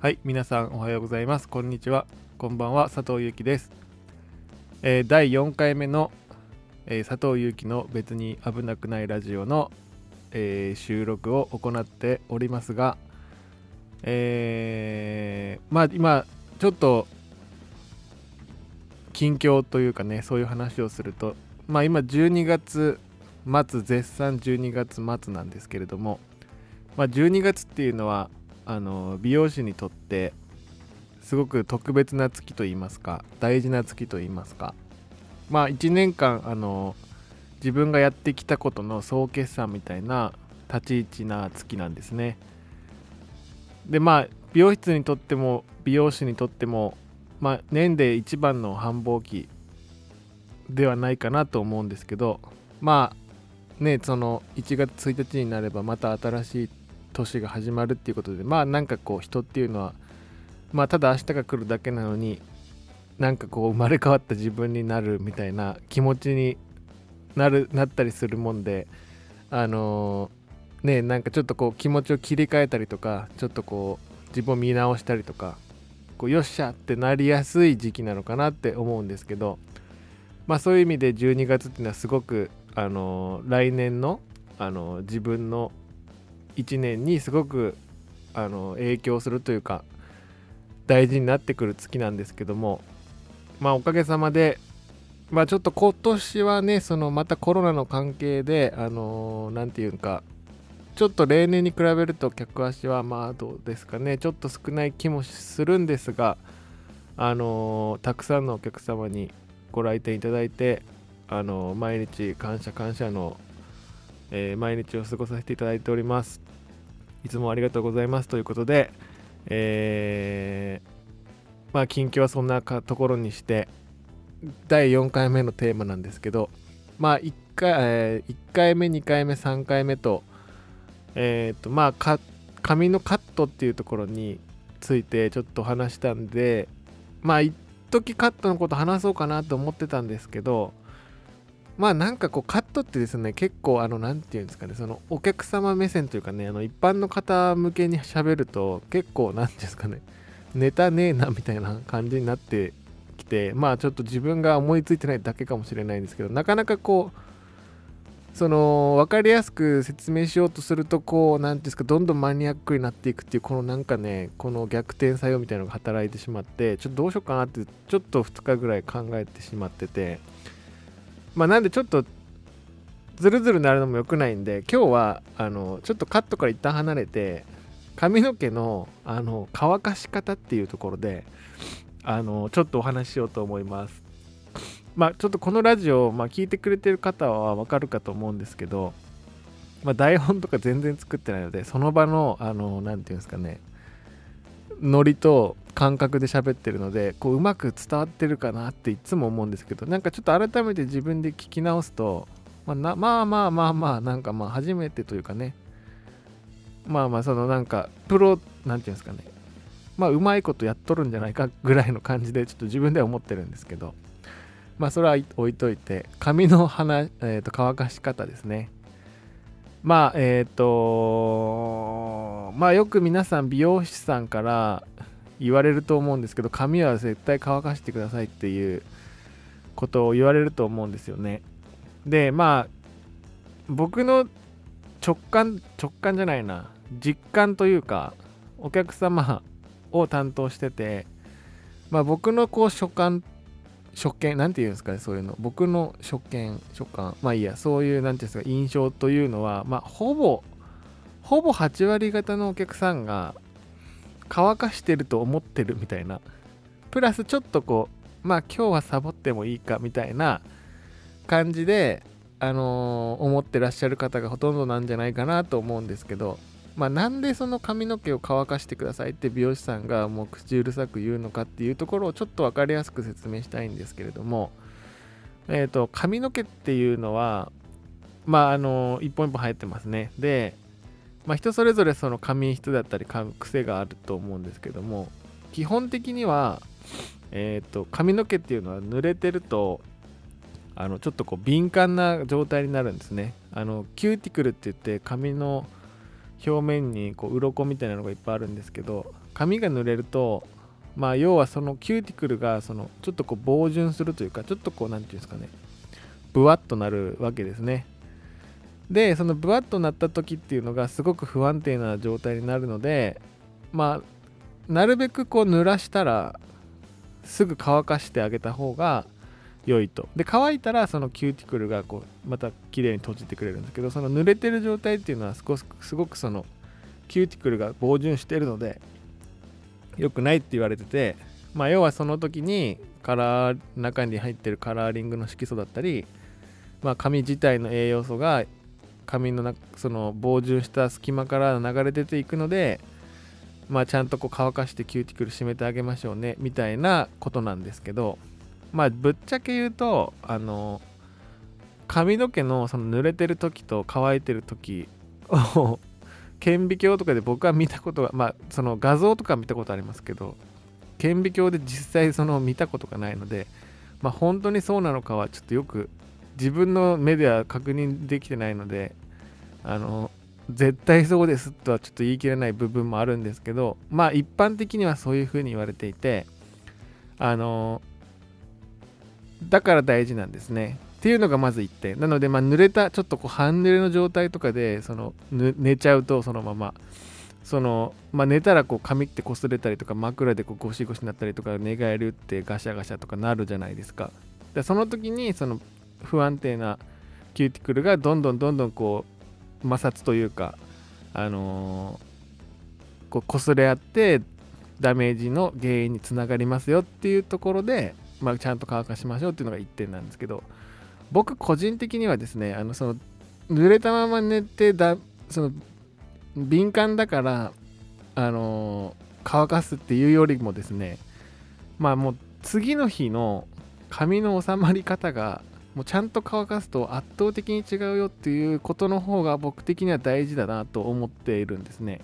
はい皆さんおはようございます。こんにちは。こんばんは。佐藤ゆきです、えー第4回目の、えー佐藤ゆきの別に危なくないラジオの、えー収録を行っておりますがえーまあ今ちょっと近況というかねそういう話をするとまあ今12月末絶賛12月末なんですけれどもまあ12月っていうのはあの美容師にとってすごく特別な月といいますか大事な月といいますか。まあ1年間あの自分がやってきたことの総決算みたいな立ち位置な月なんですね。でまあ美容室にとっても美容師にとってもまあ年で一番の繁忙期ではないかなと思うんですけどまあねその1月1日になればまた新しい年が始まるっていうことでまあなんかこう人っていうのはまあただ明日が来るだけなのになんかこう生まれ変わった自分になるみたいな気持ちになるなったりするもんであのーねなんかちょっとこう気持ちを切り替えたりとかちょっとこう自分を見直したりとかこうよっしゃってなりやすい時期なのかなって思うんですけどまあそういう意味で12月っていうのはすごくあのー来年のあのー自分の1年にすごくあの影響するというか大事になってくる月なんですけどもまあおかげさまでまあちょっと今年はねそのまたコロナの関係であの何て言うかちょっと例年に比べると客足はまあどうですかねちょっと少ない気もするんですがあのたくさんのお客様にご来店いただいてあの毎日感謝感謝の、え毎日を過ごさせていただいております。いつもありがとうございますということで、えーまあ近況はそんなところにして第4回目のテーマなんですけどまあ1回,、え1回目2回目3回目とえっ、とまあ髪のカットっていうところについてちょっと話したんでまあ一時カットのこと話そうかなと思ってたんですけどまあなんかこうカットってですね結構あの何て言うんですかねそのお客様目線というかねあの一般の方向けに喋ると結構何て言うんですかねネタねえなみたいな感じになってきてまあちょっと自分が思いついてないだけかもしれないんですけどなかなかこうその分かりやすく説明しようとするとこう何ていうんですかどんどんマニアックになっていくっていうこのなんかねこの逆転作用みたいなのが働いてしまってちょっとどうしようかなってちょっと2日ぐらい考えてしまっててまあなんでちょっとズルズルなるのも良くないんで今日はあのちょっとカットから一旦離れて髪の毛のあの乾かし方っていうところであのちょっとお話ししようと思います。まあちょっとこのラジオ、まあ、聞いてくれてる方はわかるかと思うんですけど、まあ、台本とか全然作ってないのでその場のあの何て言うんですかねノリと感覚で喋ってるのでこううまく伝わってるかなっていつも思うんですけどなんかちょっと改めて自分で聞き直すと、まあ、なまあまあまあまあなんかまあ初めてというかね。まあまあそのなんかプロなんていうんですかね。まあうまいことやっとるんじゃないかぐらいの感じでちょっと自分では思ってるんですけど。まあそれは置いといて髪の花、えー、と乾かし方ですね。まあえっ、とまあよく皆さん美容師さんから言われると思うんですけど髪は絶対乾かしてくださいっていうことを言われると思うんですよね。でまあ僕の直感直感じゃないな。実感というかお客様を担当しててまあ僕のこう所感初見なんて言うんですかねそういうの。僕の初見初感。まあいいやそういうなんていうんですか印象というのはまあほぼほぼ8割方のお客さんが乾かしてると思ってるみたいな。プラスちょっとこうまあ今日はサボってもいいかみたいな感じであのー思ってらっしゃる方がほとんどなんじゃないかなと思うんですけどまあなんでその髪の毛を乾かしてくださいって美容師さんがもう口うるさく言うのかっていうところをちょっと分かりやすく説明したいんですけれどもえっ、と髪の毛っていうのはまああの一本一本生えてますね。でまあ人それぞれその髪質だったり癖があると思うんですけども基本的にはえっ、と髪の毛っていうのは濡れてるとあのちょっとこう敏感な状態になるんですね。あのキューティクルって言って髪の表面にこう鱗みたいなのがいっぱいあるんですけど髪が濡れるとまあ要はそのキューティクルがそのちょっとこう膨潤するというかちょっとこう何て言うんですかねブワッとなるわけですね。でそのブワッとなった時っていうのがすごく不安定な状態になるのでまあなるべくこう濡らしたらすぐ乾かしてあげた方が良いと。で乾いたらそのキューティクルがこうまた綺麗に閉じてくれるんですけどその濡れてる状態っていうのは少しすごくそのキューティクルが膨潤してるので良くないって言われててまあ要はその時にカラー中に入ってるカラーリングの色素だったりまあ髪自体の栄養素が髪のその膨潤した隙間から流れ出ていくのでまあちゃんとこう乾かしてキューティクル締めてあげましょうねみたいなことなんですけどまあぶっちゃけ言うとあの髪の毛のその濡れてる時と乾いてる時を 顕微鏡とかで僕は見たことがまあその画像とか見たことありますけど顕微鏡で実際その見たことがないのでまあ本当にそうなのかはちょっとよく自分の目では確認できてないのであの絶対そうですとはちょっと言い切れない部分もあるんですけどまあ一般的にはそういうふうに言われていてあのだから大事なんですね。っていうのがまず1点。なのでまあ濡れたちょっとこう半濡れの状態とかでその寝ちゃうとそのまま。そのまあ、寝たらこう髪って擦れたりとか枕でこうゴシゴシになったりとか寝返り打ってガシャガシャとかなるじゃないですか。でその時にその不安定なキューティクルがどんどんどんどんこう摩擦というかあのー、こう擦れ合ってダメージの原因につながりますよっていうところで、まあ、ちゃんと乾かしましょうっていうのが1点なんですけど僕個人的にはですねあのその濡れたまま寝てだその敏感だからあの、乾かすっていうよりもですねまあもう次の日の髪の収まり方がもうちゃんと乾かすと圧倒的に違うよっていうことの方が僕的には大事だなと思っているんですね。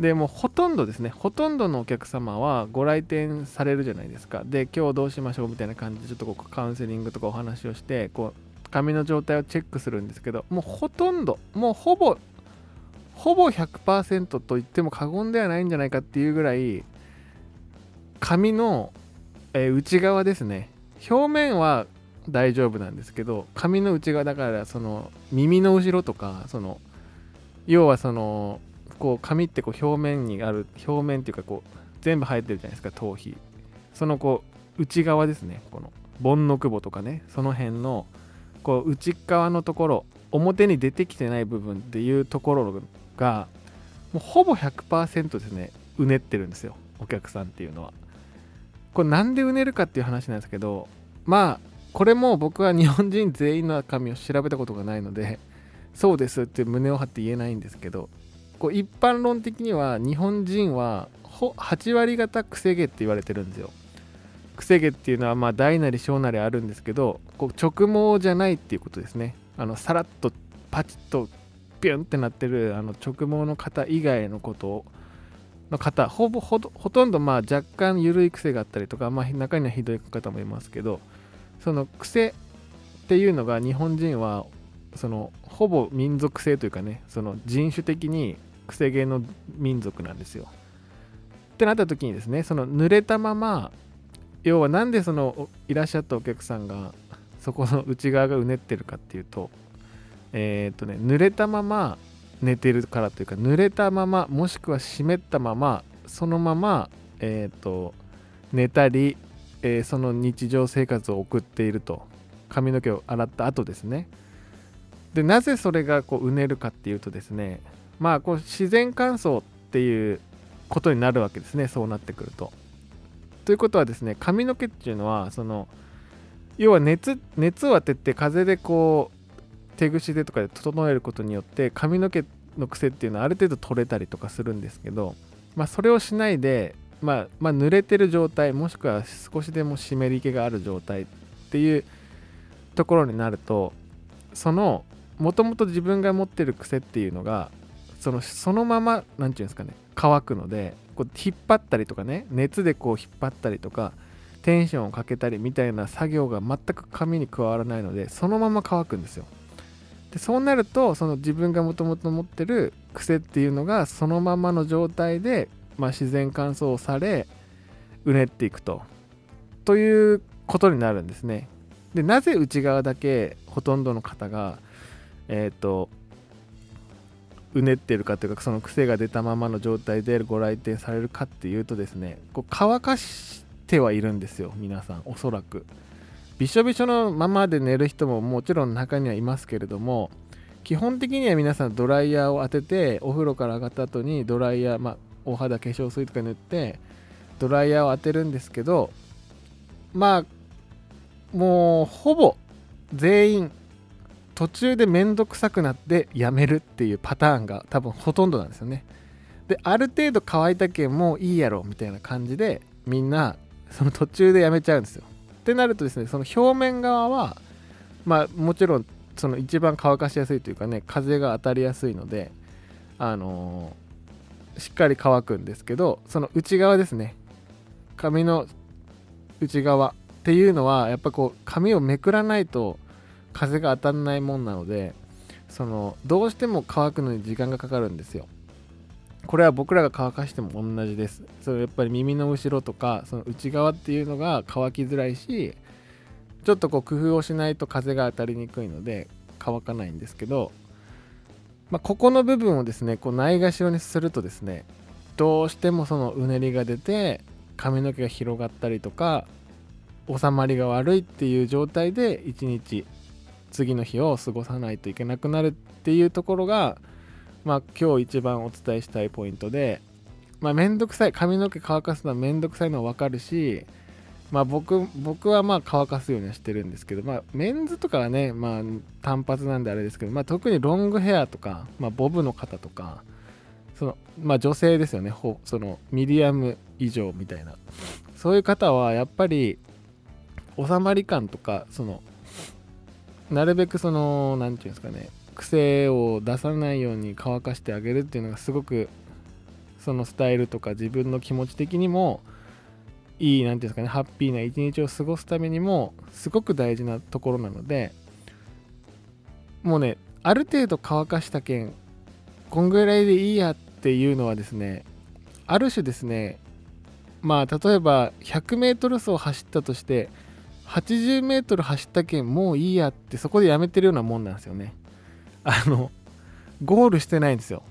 でもほとんどですねほとんどのお客様はご来店されるじゃないですか。で今日どうしましょうみたいな感じでちょっとこうカウンセリングとかお話をしてこう髪の状態をチェックするんですけどもうほとんどもうほぼほぼ100%と言っても過言ではないんじゃないかっていうぐらい髪の、えー、内側ですね。表面は大丈夫なんですけど髪の内側だからその耳の後ろとかその要はそのこう髪ってこう表面にある表面っていうかこう全部生えてるじゃないですか頭皮。そのこう内側ですね。この盆の久保とかね。その辺のこう内側のところ表に出てきてない部分っていうところがもうほぼ100%ですねうねってるんですよ。お客さんっていうのは。これなんでうねるかっていう話なんですけどまあこれも僕は日本人全員の髪を調べたことがないのでそうですって胸を張って言えないんですけどこう一般論的には日本人は8割方くせ毛って言われてるんですよ。くせ毛っていうのはまあ大なり小なりあるんですけどこう直毛じゃないっていうことですね。あのさらっとパチッとピュンってなってるあの直毛の方以外のことの方ほぼほとんどまあ若干緩い癖があったりとか、まあ、中にはひどい方もいますけどその癖っていうのが日本人はそのほぼ民族性というかねその人種的に癖毛の民族なんですよ。ってなった時にですねその濡れたまま要は何でそのいらっしゃったお客さんがそこの内側がうねってるかっていうとえっ、とね濡れたまま寝てるからというか濡れたままもしくは湿ったままそのままえっ、と寝たり、えー、その日常生活を送っていると髪の毛を洗った後ですねでなぜそれがこううねるかっていうとですねまあこう自然乾燥っていうことになるわけですねそうなってくると。ということはですね髪の毛っていうのはその要は熱熱を当てて風でこう手ぐしでとかで整えることによって髪の毛の癖っていうのはある程度取れたりとかするんですけど、まあ、それをしないで、まあ、まあ濡れてる状態もしくは少しでも湿り気がある状態っていうところになるとそのもともと自分が持ってる癖っていうのがそのそのまま何て言うんですかね乾くのでこう引っ張ったりとかね熱でこう引っ張ったりとかテンションをかけたりみたいな作業が全く紙に加わらないのでそのまま乾くんですよ。でそうなるとその自分がもともと持ってる癖っていうのがそのままの状態で、まあ、自然乾燥されうねっていくと。ということになるんですね。でなぜ内側だけほとんどの方がえっ、ー、とうねってるかというかその癖が出たままの状態でご来店されるかっていうとですねこう乾かしてはいるんですよ皆さんおそらく。びしょびしょのままで寝る人ももちろん中にはいますけれども基本的には皆さんドライヤーを当ててお風呂から上がった後にドライヤー、まあ、お肌化粧水とか塗ってドライヤーを当てるんですけどまあもうほぼ全員途中でめんどくさくなってやめるっていうパターンが多分ほとんどなんですよね。である程度乾いたけんもういいやろみたいな感じでみんなその途中でやめちゃうんですよ。ってなるとですねその表面側はまあもちろんその一番乾かしやすいというかね風が当たりやすいのであのー、しっかり乾くんですけどその内側ですね髪の内側っていうのはやっぱこう髪をめくらないと風が当たらないもんなのでそのどうしても乾くのに時間がかかるんですよ。これは僕らが乾かしても同じです。それやっぱり耳の後ろとかその内側っていうのが乾きづらいしちょっとこう工夫をしないと風が当たりにくいので乾かないんですけど、まあ、ここの部分をですねこうないがしろにするとですねどうしてもそのうねりが出て髪の毛が広がったりとか収まりが悪いっていう状態で一日次の日を過ごさないといけなくなるっていうところがまあ今日一番お伝えしたいポイントでまあめんどくさい髪の毛乾かすのはめんどくさいのは分かるしまあ僕僕はまあ乾かすようにはしてるんですけどまあメンズとかはねまあ単発なんであれですけどまあ特にロングヘアとかまあボブの方とかそのまあ女性ですよね。ほそのミディアム以上みたいな。そういう方はやっぱり収まり感とかそのなるべくその何て言うんですかね癖を出さないように乾かしてあげるっていうのがすごくそのスタイルとか自分の気持ち的にもいい何て言うんですかねハッピーな一日を過ごすためにもすごく大事なところなのでもうねある程度乾かしたけんこんぐらいでいいやっていうのはですねある種ですねまあ例えば 100m 走走ったとして80メートル走ったけんもういいやってそこでやめてるようなもんなんですよね。あの、ゴールしてないんですよ。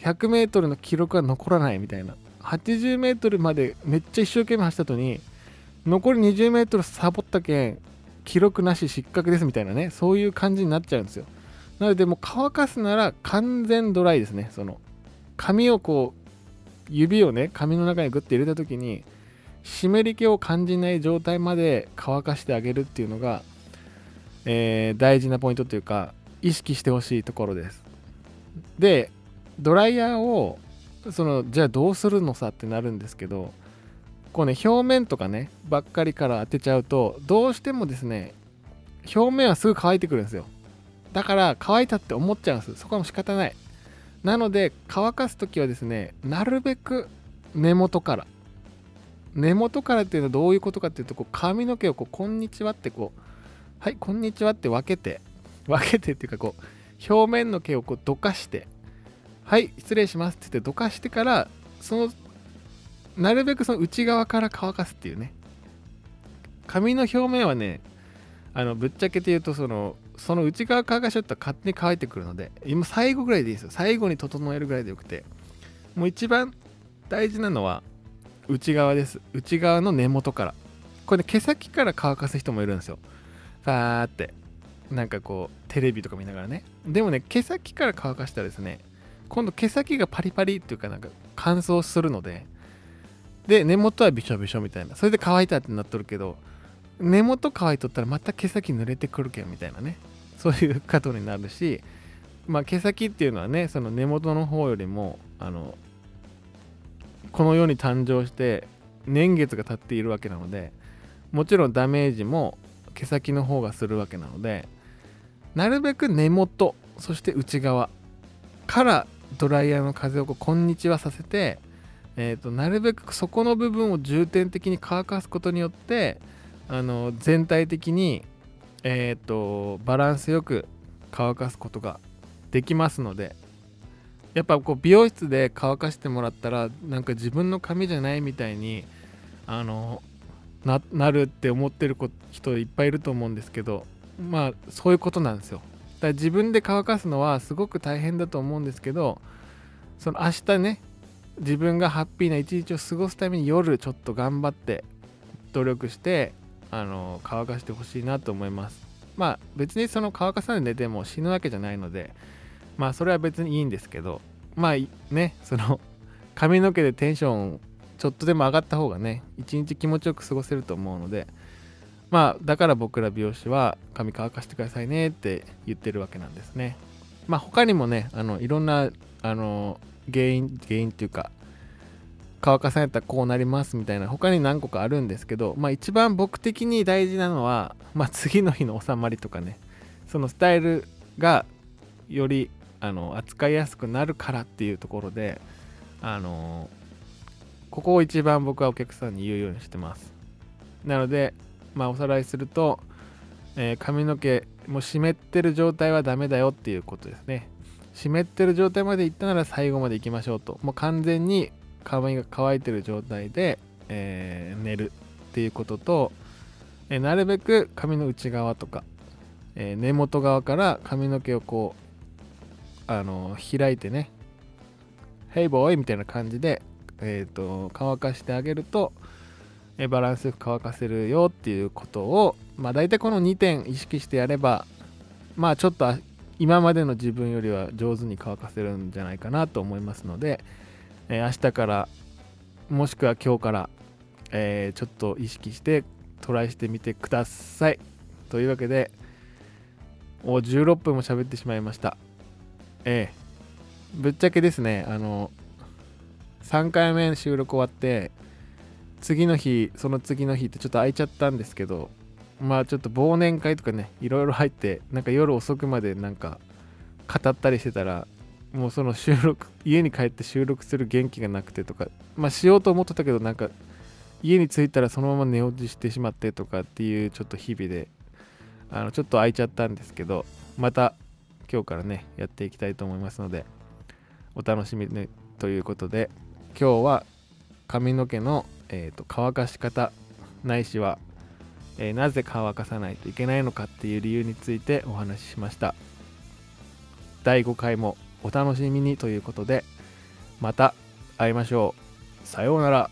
100メートルの記録は残らないみたいな。80メートルまでめっちゃ一生懸命走った後に、残り20メートルサボったけん、記録なし失格ですみたいなね、そういう感じになっちゃうんですよ。なのでもう乾かすなら完全ドライですね。その、髪をこう、指をね、髪の中にグッて入れた時に、湿り気を感じない状態まで乾かしてあげるっていうのが、えー、大事なポイントというか意識してほしいところです。でドライヤーをそのじゃあどうするのさってなるんですけどこうね表面とかねばっかりから当てちゃうとどうしてもですね表面はすぐ乾いてくるんですよ。だから乾いたって思っちゃうんです。そこはもう仕方ない。なので乾かす時はですねなるべく根元から根元からっていうのはどういうことかっていうとこう髪の毛をこうこんにちはってこうはいこんにちはって分けて分けてっていうかこう表面の毛をこうどかしてはい失礼しますって言ってどかしてからそのなるべくその内側から乾かすっていうね。髪の表面はねあのぶっちゃけて言うとそのその内側乾かしちゃったら勝手に乾いてくるので今最後ぐらいでいいですよ。最後に整えるぐらいでよくて。もう一番大事なのは内側です。内側の根元から。これね毛先から乾かす人もいるんですよ。ファーって。なんかこうテレビとか見ながらね。でもね毛先から乾かしたらですね今度毛先がパリパリっていうかなんか乾燥するのでで根元はびしょびしょみたいな。それで乾いたってなっとるけど根元乾いとったらまた毛先濡れてくるけんみたいなね。そういうことになるしまあ毛先っていうのはねその根元の方よりもあのこの世に誕生して年月が経っているわけなのでもちろんダメージも毛先の方がするわけなのでなるべく根元そして内側からドライヤーの風をこうこんにちはさせて、えーと、なるべくそこの部分を重点的に乾かすことによってあの全体的に、えーとバランスよく乾かすことができますのでやっぱこう美容室で乾かしてもらったらなんか自分の髪じゃないみたいにあのなるって思ってる人いっぱいいると思うんですけどまあそういうことなんですよ。だから自分で乾かすのはすごく大変だと思うんですけどその明日ね自分がハッピーな一日を過ごすために夜ちょっと頑張って努力してあの乾かしてほしいなと思います。まあ別にその乾かさないで寝ても死ぬわけじゃないのでまあそれは別にいいんですけどまあねその 髪の毛でテンションちょっとでも上がった方がね一日気持ちよく過ごせると思うのでまあだから僕ら美容師は髪乾かしてくださいねって言ってるわけなんですね。まあ他にもねあのいろんなあの原因原因っていうか乾かされたらこうなりますみたいな他に何個かあるんですけどまあ一番僕的に大事なのはまあ次の日の収まりとかねそのスタイルがよりあの扱いやすくなるからっていうところであのここを一番僕はお客さんに言うようにしてます。なのでまあおさらいすると、えー、髪の毛もう湿ってる状態はダメだよっていうことですね。湿ってる状態までいったなら最後まで行きましょうと。もう完全に髪が乾いてる状態で、えー、寝るっていうことと、えー、なるべく髪の内側とか、えー、根元側から髪の毛をこうあの開いてね「ヘイボーイ!」みたいな感じで、えーと、乾かしてあげると、えバランスよく乾かせるよっていうことをまあ大体この2点意識してやればまあちょっと今までの自分よりは上手に乾かせるんじゃないかなと思いますので、えー、明日からもしくは今日から、えー、ちょっと意識してトライしてみてくださいというわけでお16分も喋ってしまいましたええ、ぶっちゃけですねあの3回目収録終わって次の日その次の日ってちょっと空いちゃったんですけどまあちょっと忘年会とかねいろいろ入ってなんか夜遅くまでなんか語ったりしてたらもうその収録家に帰って収録する元気がなくてとかまあしようと思ってたけどなんか家に着いたらそのまま寝落ちしてしまってとかっていうちょっと日々であのちょっと空いちゃったんですけどまた今日からねやっていきたいと思いますのでお楽しみに。ということで今日は髪の毛の、えーと、乾かし方ないしは、えー、なぜ乾かさないといけないのかっていう理由についてお話ししました。第5回もお楽しみにということでまた会いましょう。さようなら。